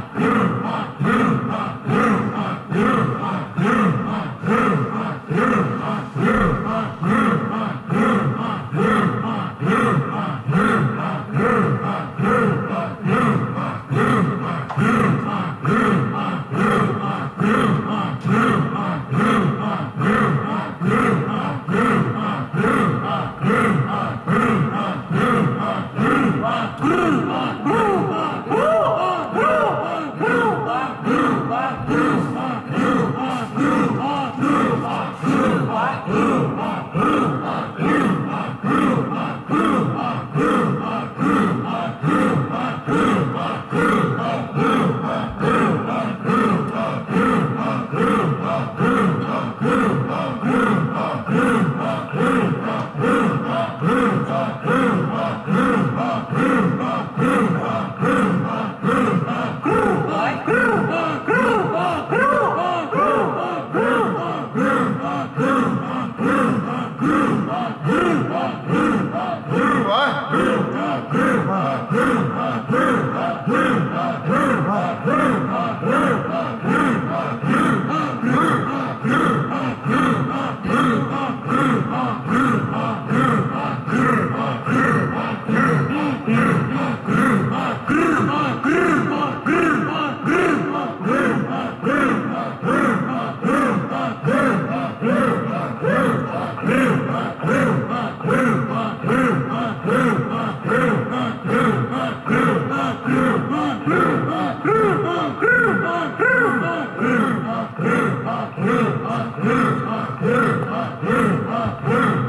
Groove, Hmm. Hmm. Hmm.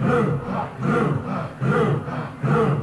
Blue, blue, blue, blue.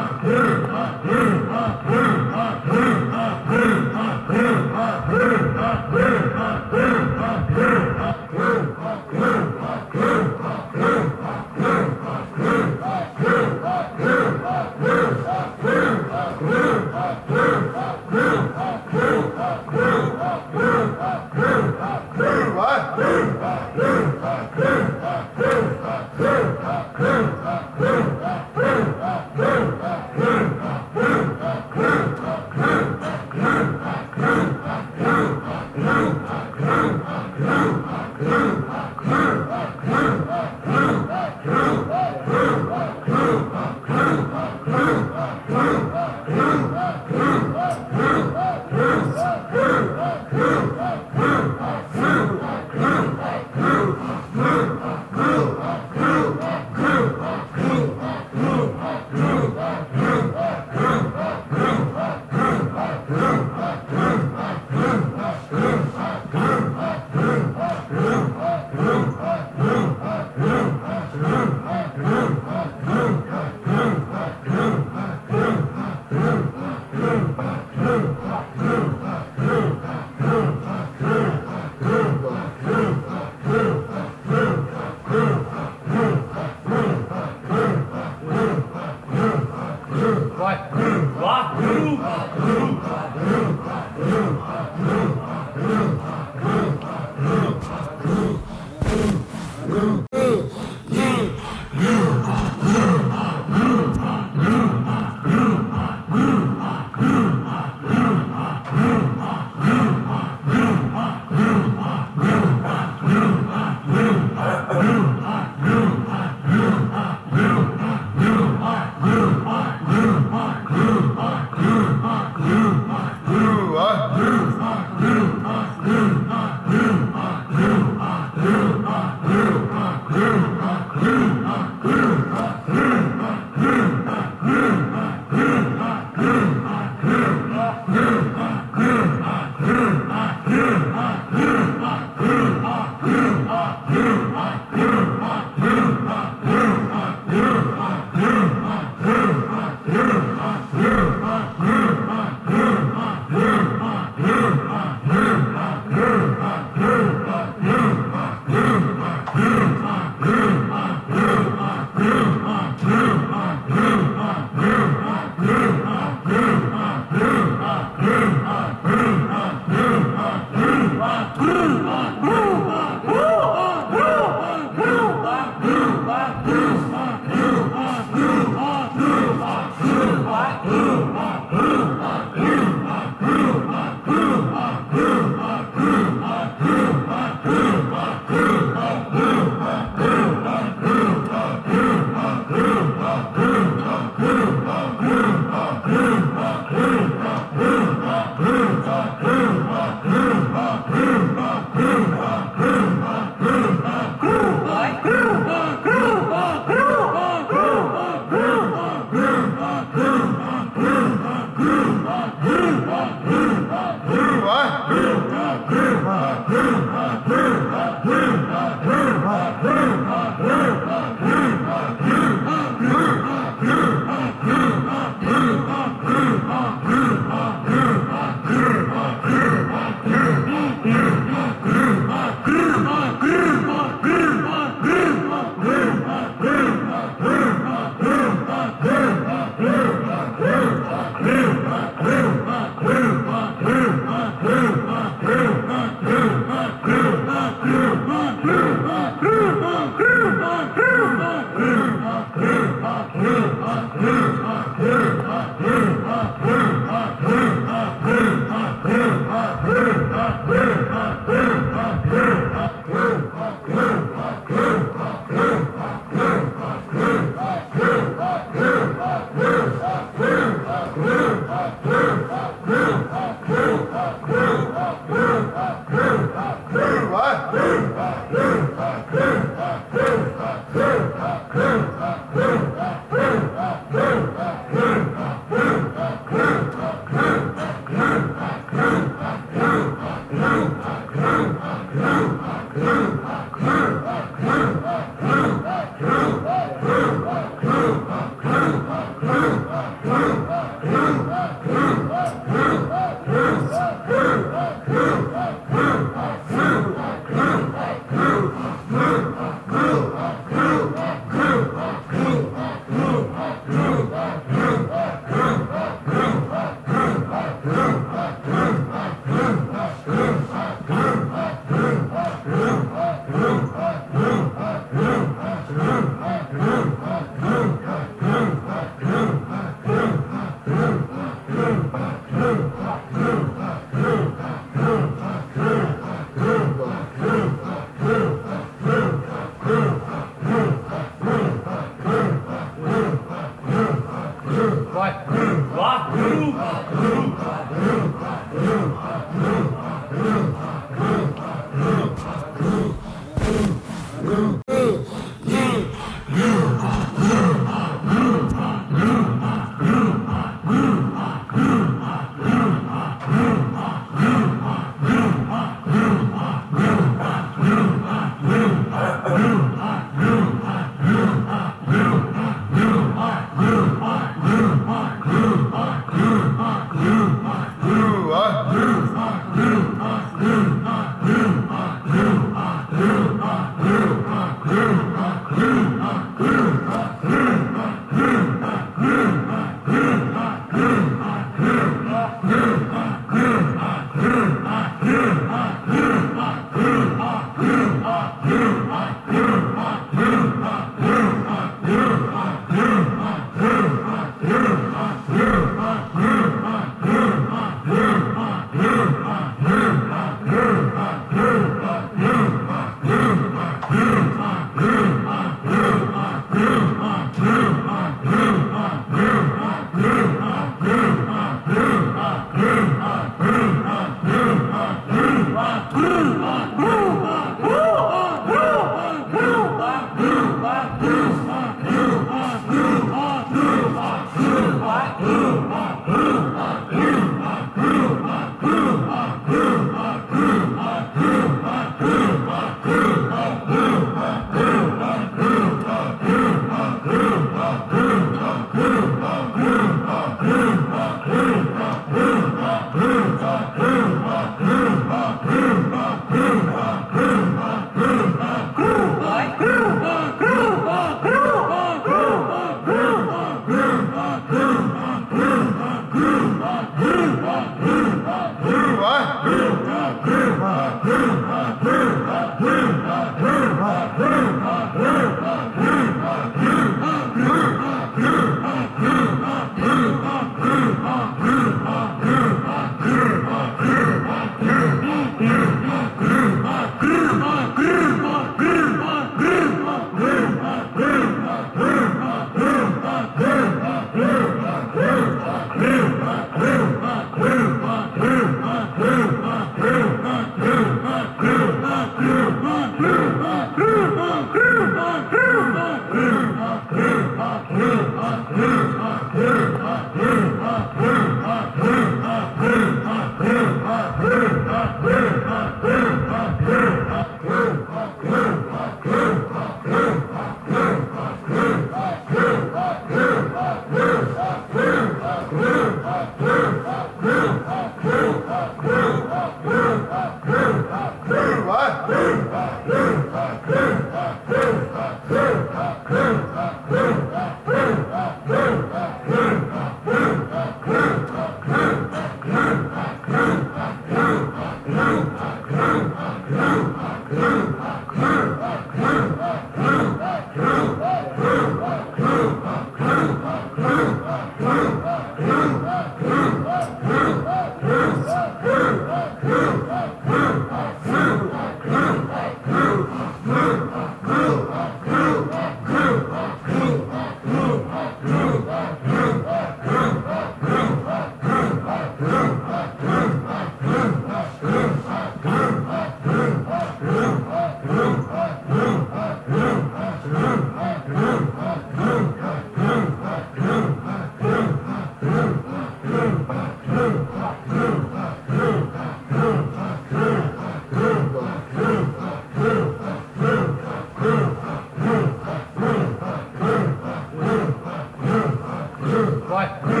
诶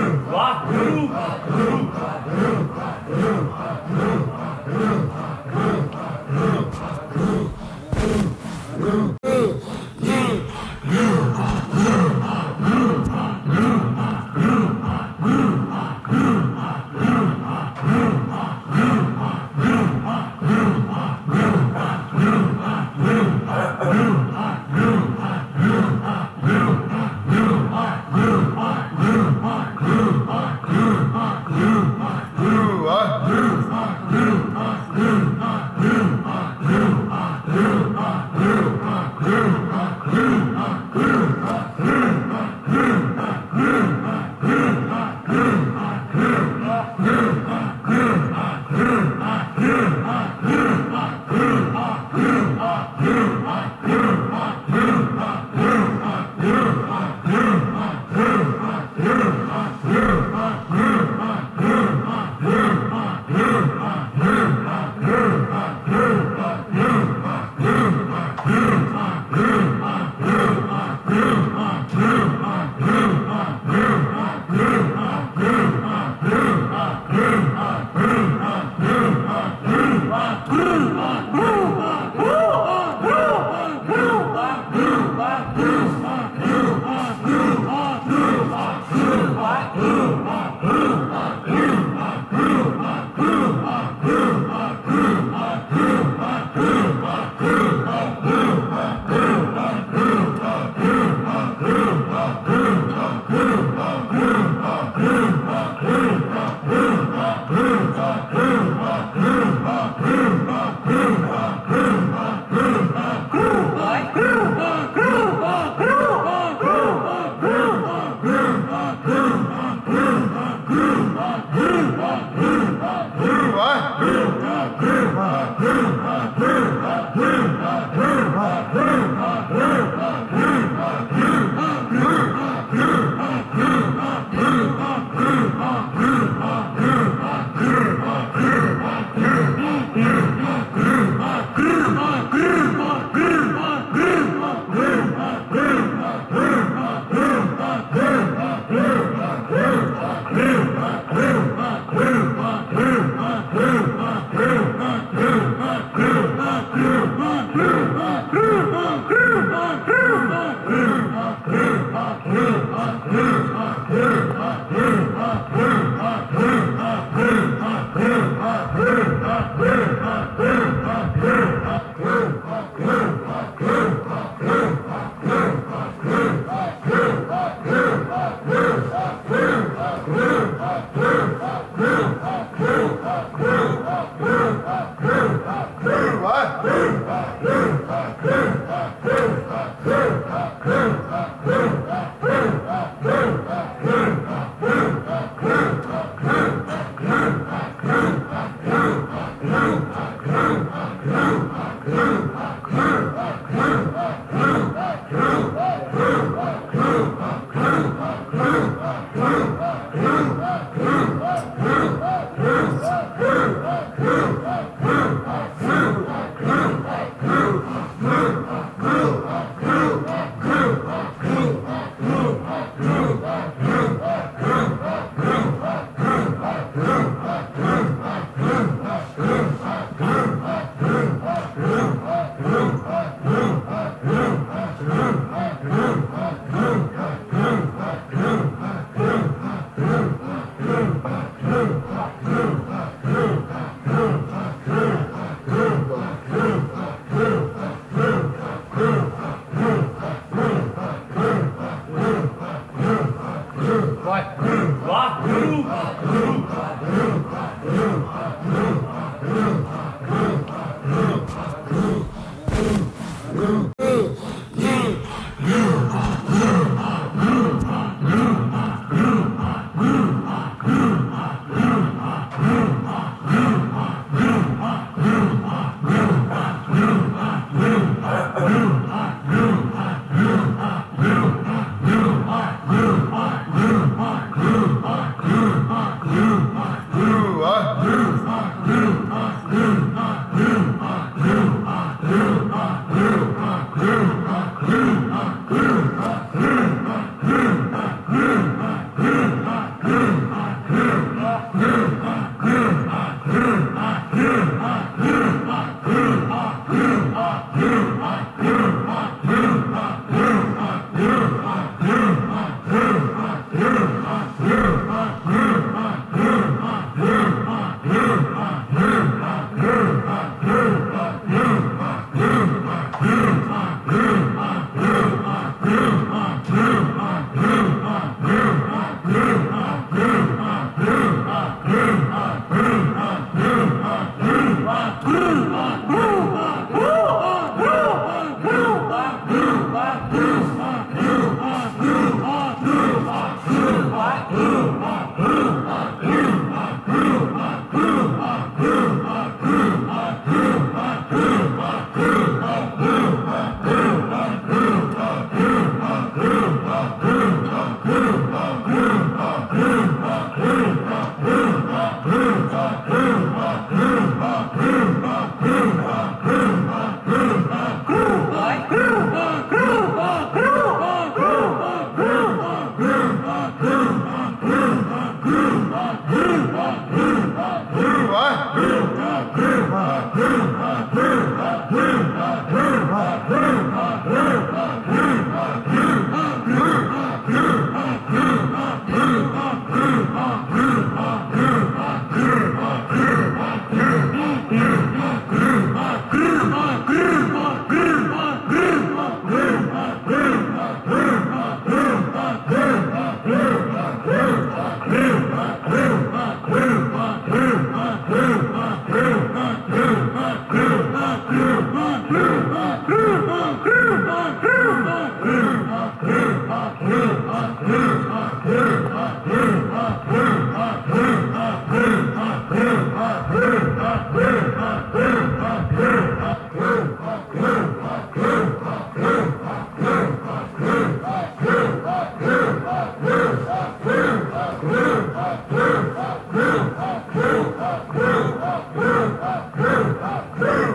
르, 르.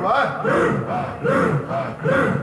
哎嗯嗯嗯嗯嗯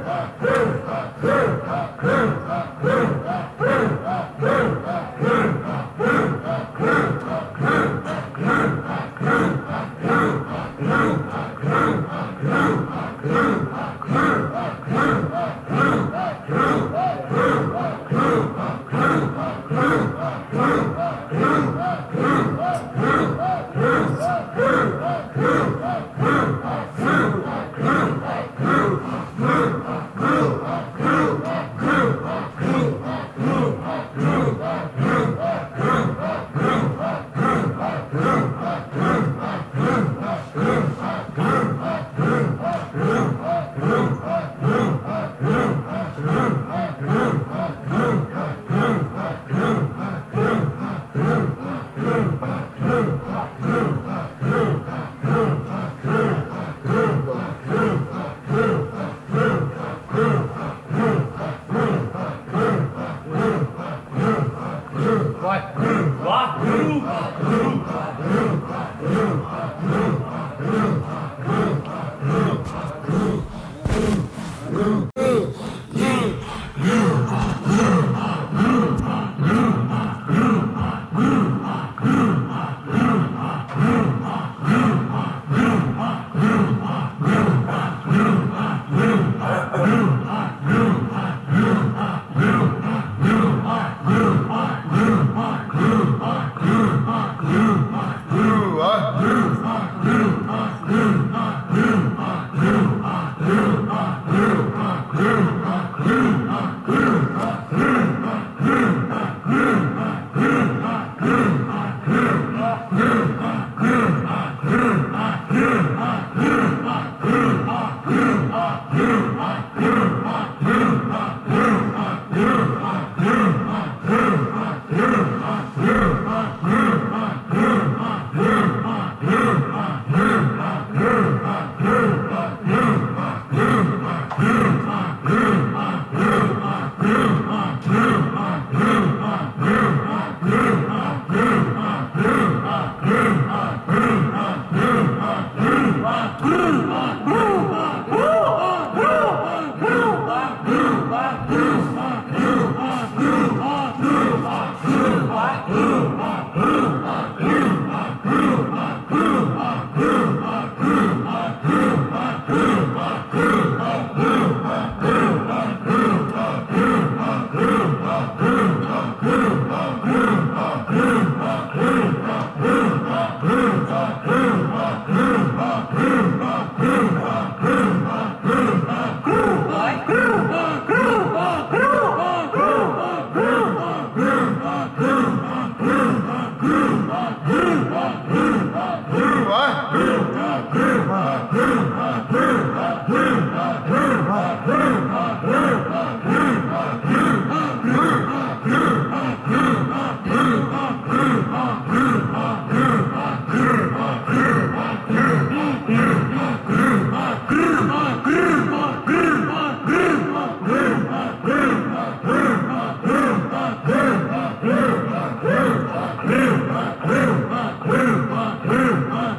Huh?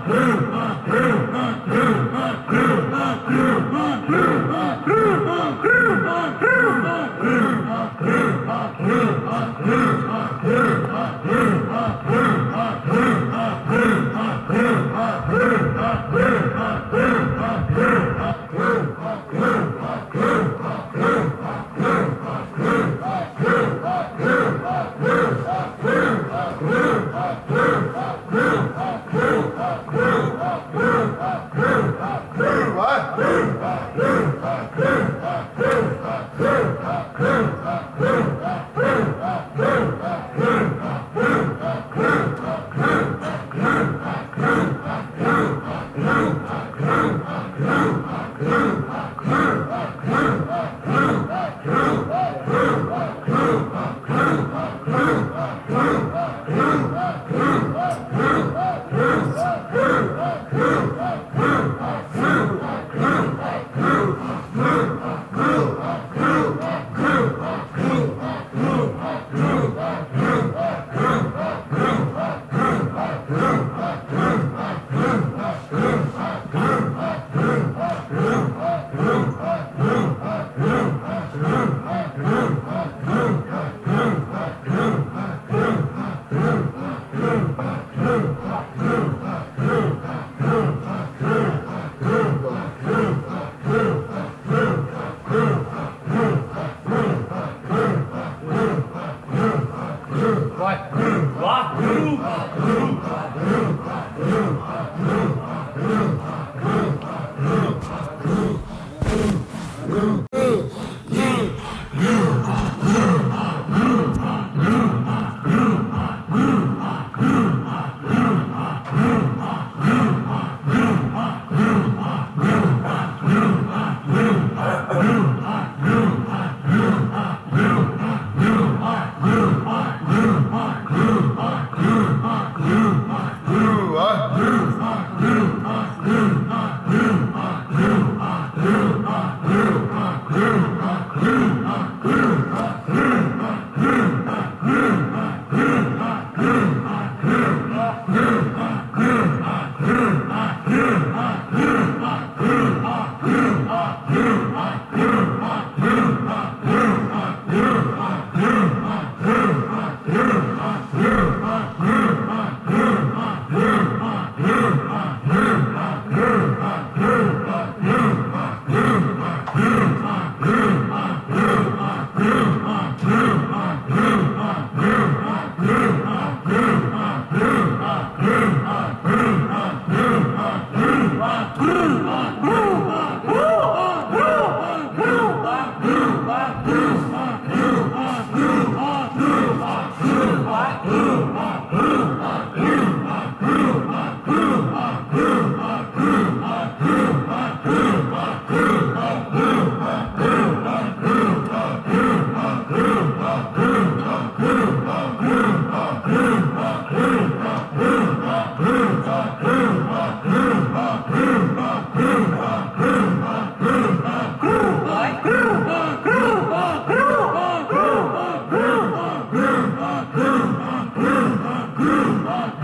Huh? Wah,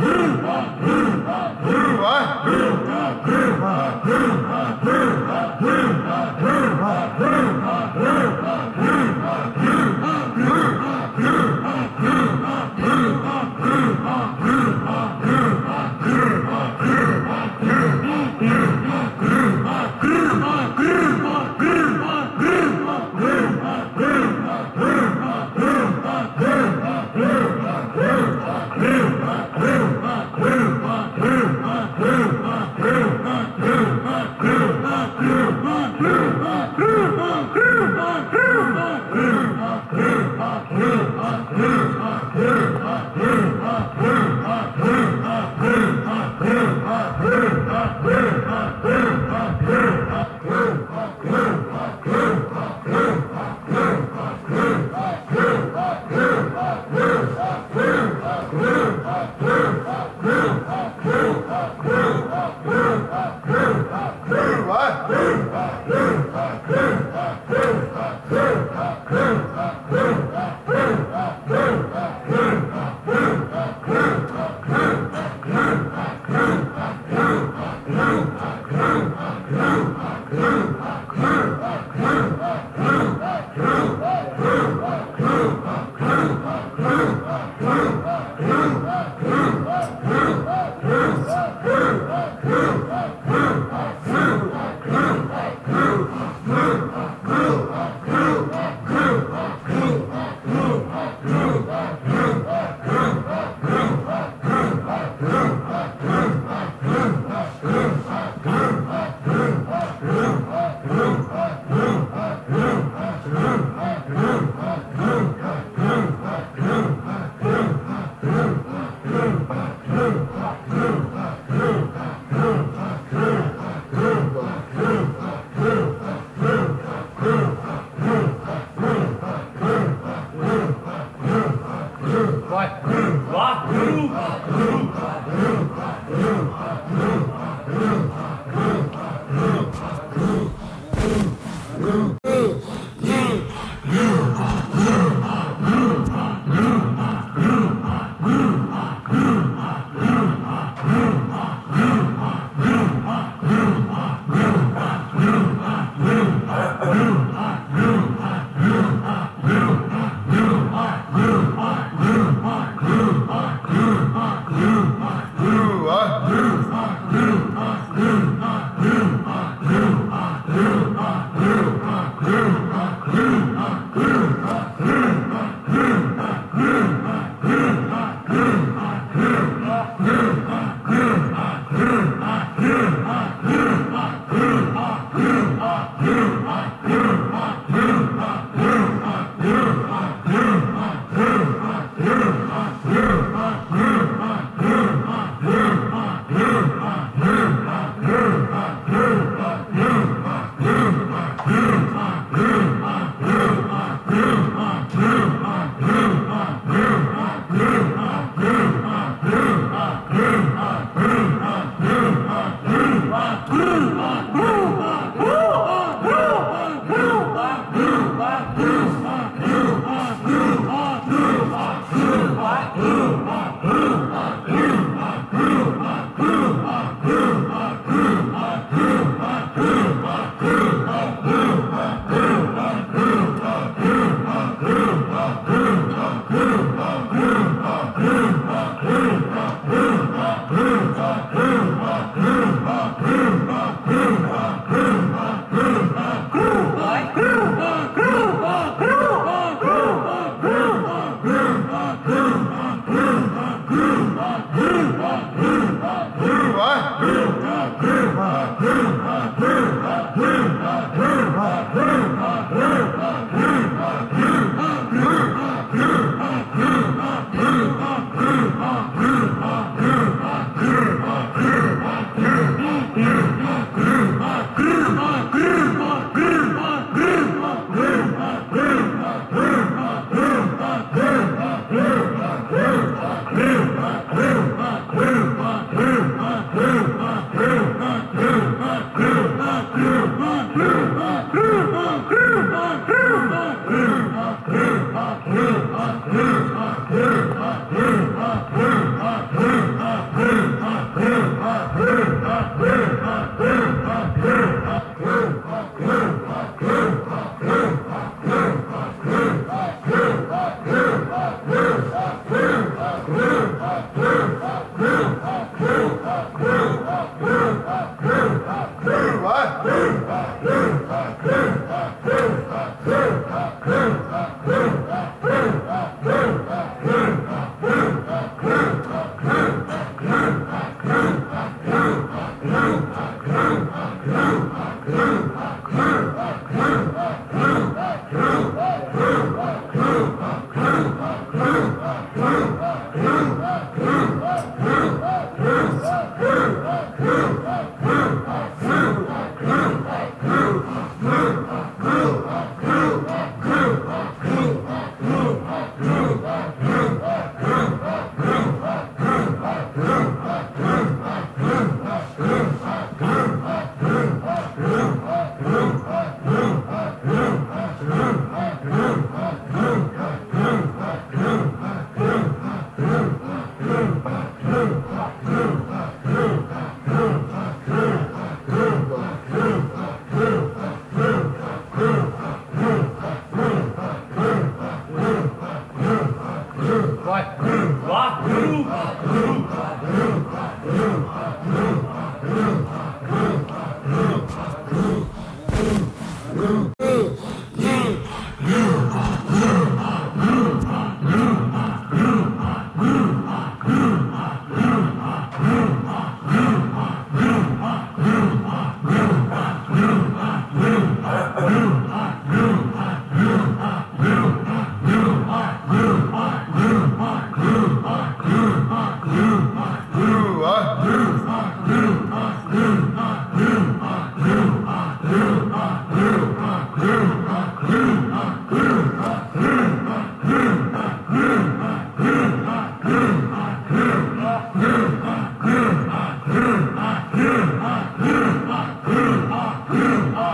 Groove.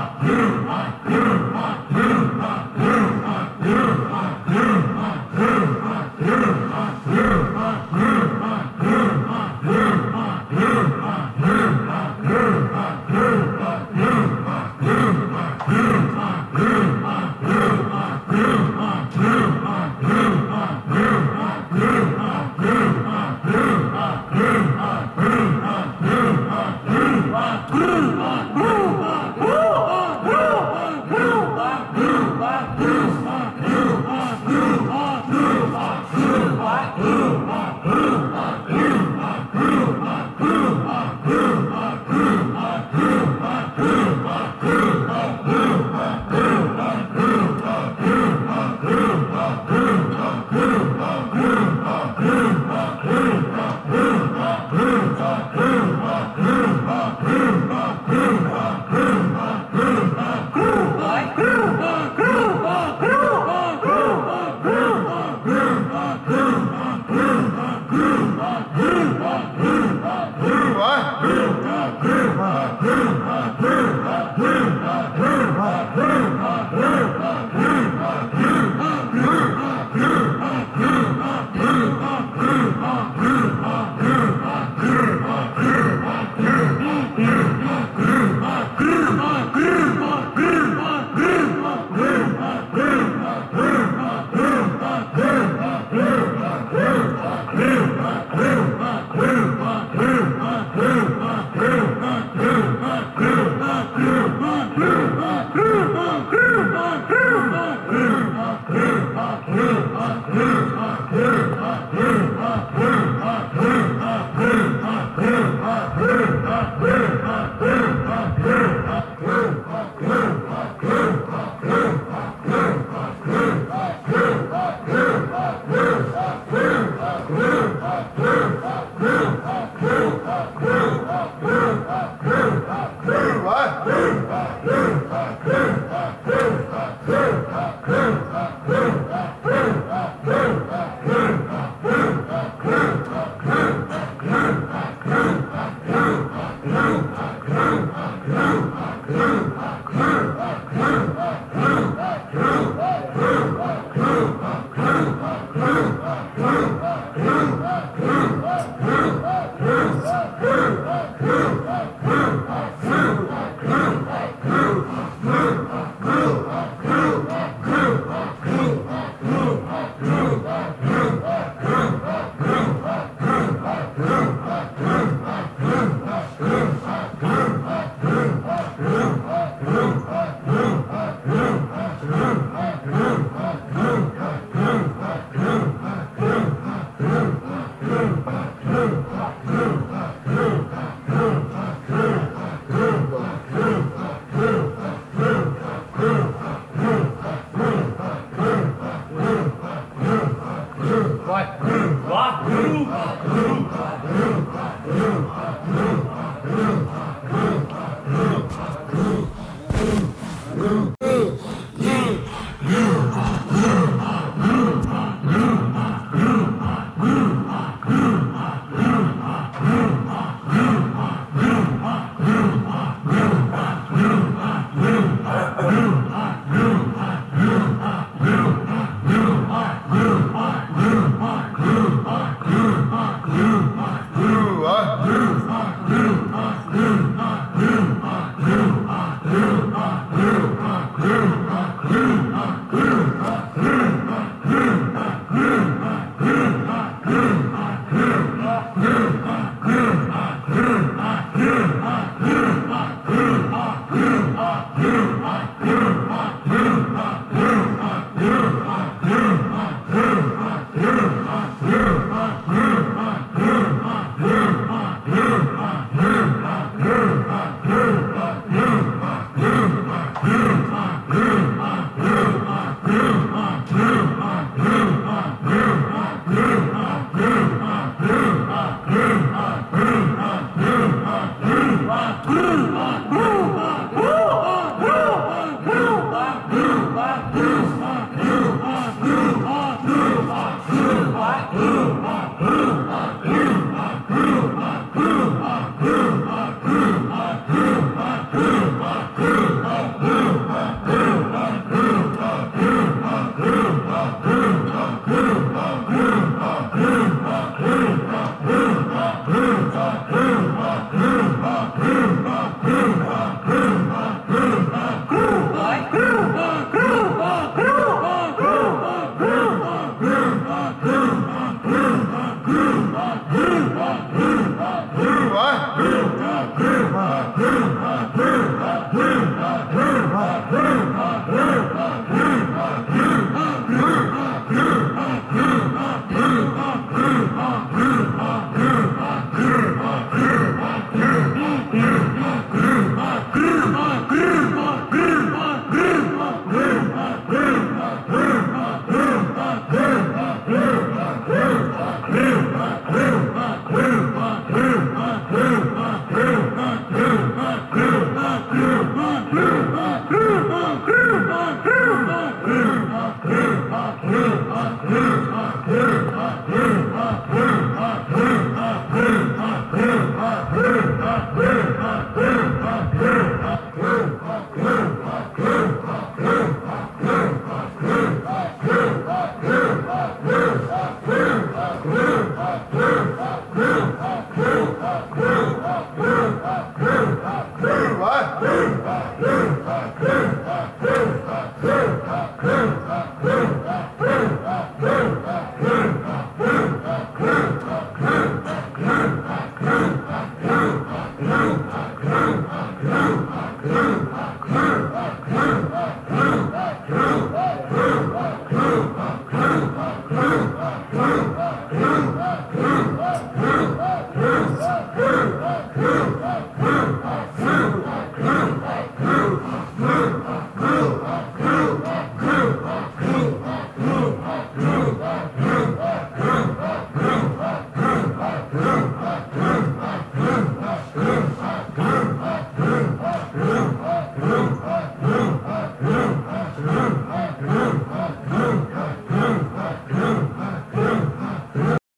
Groove.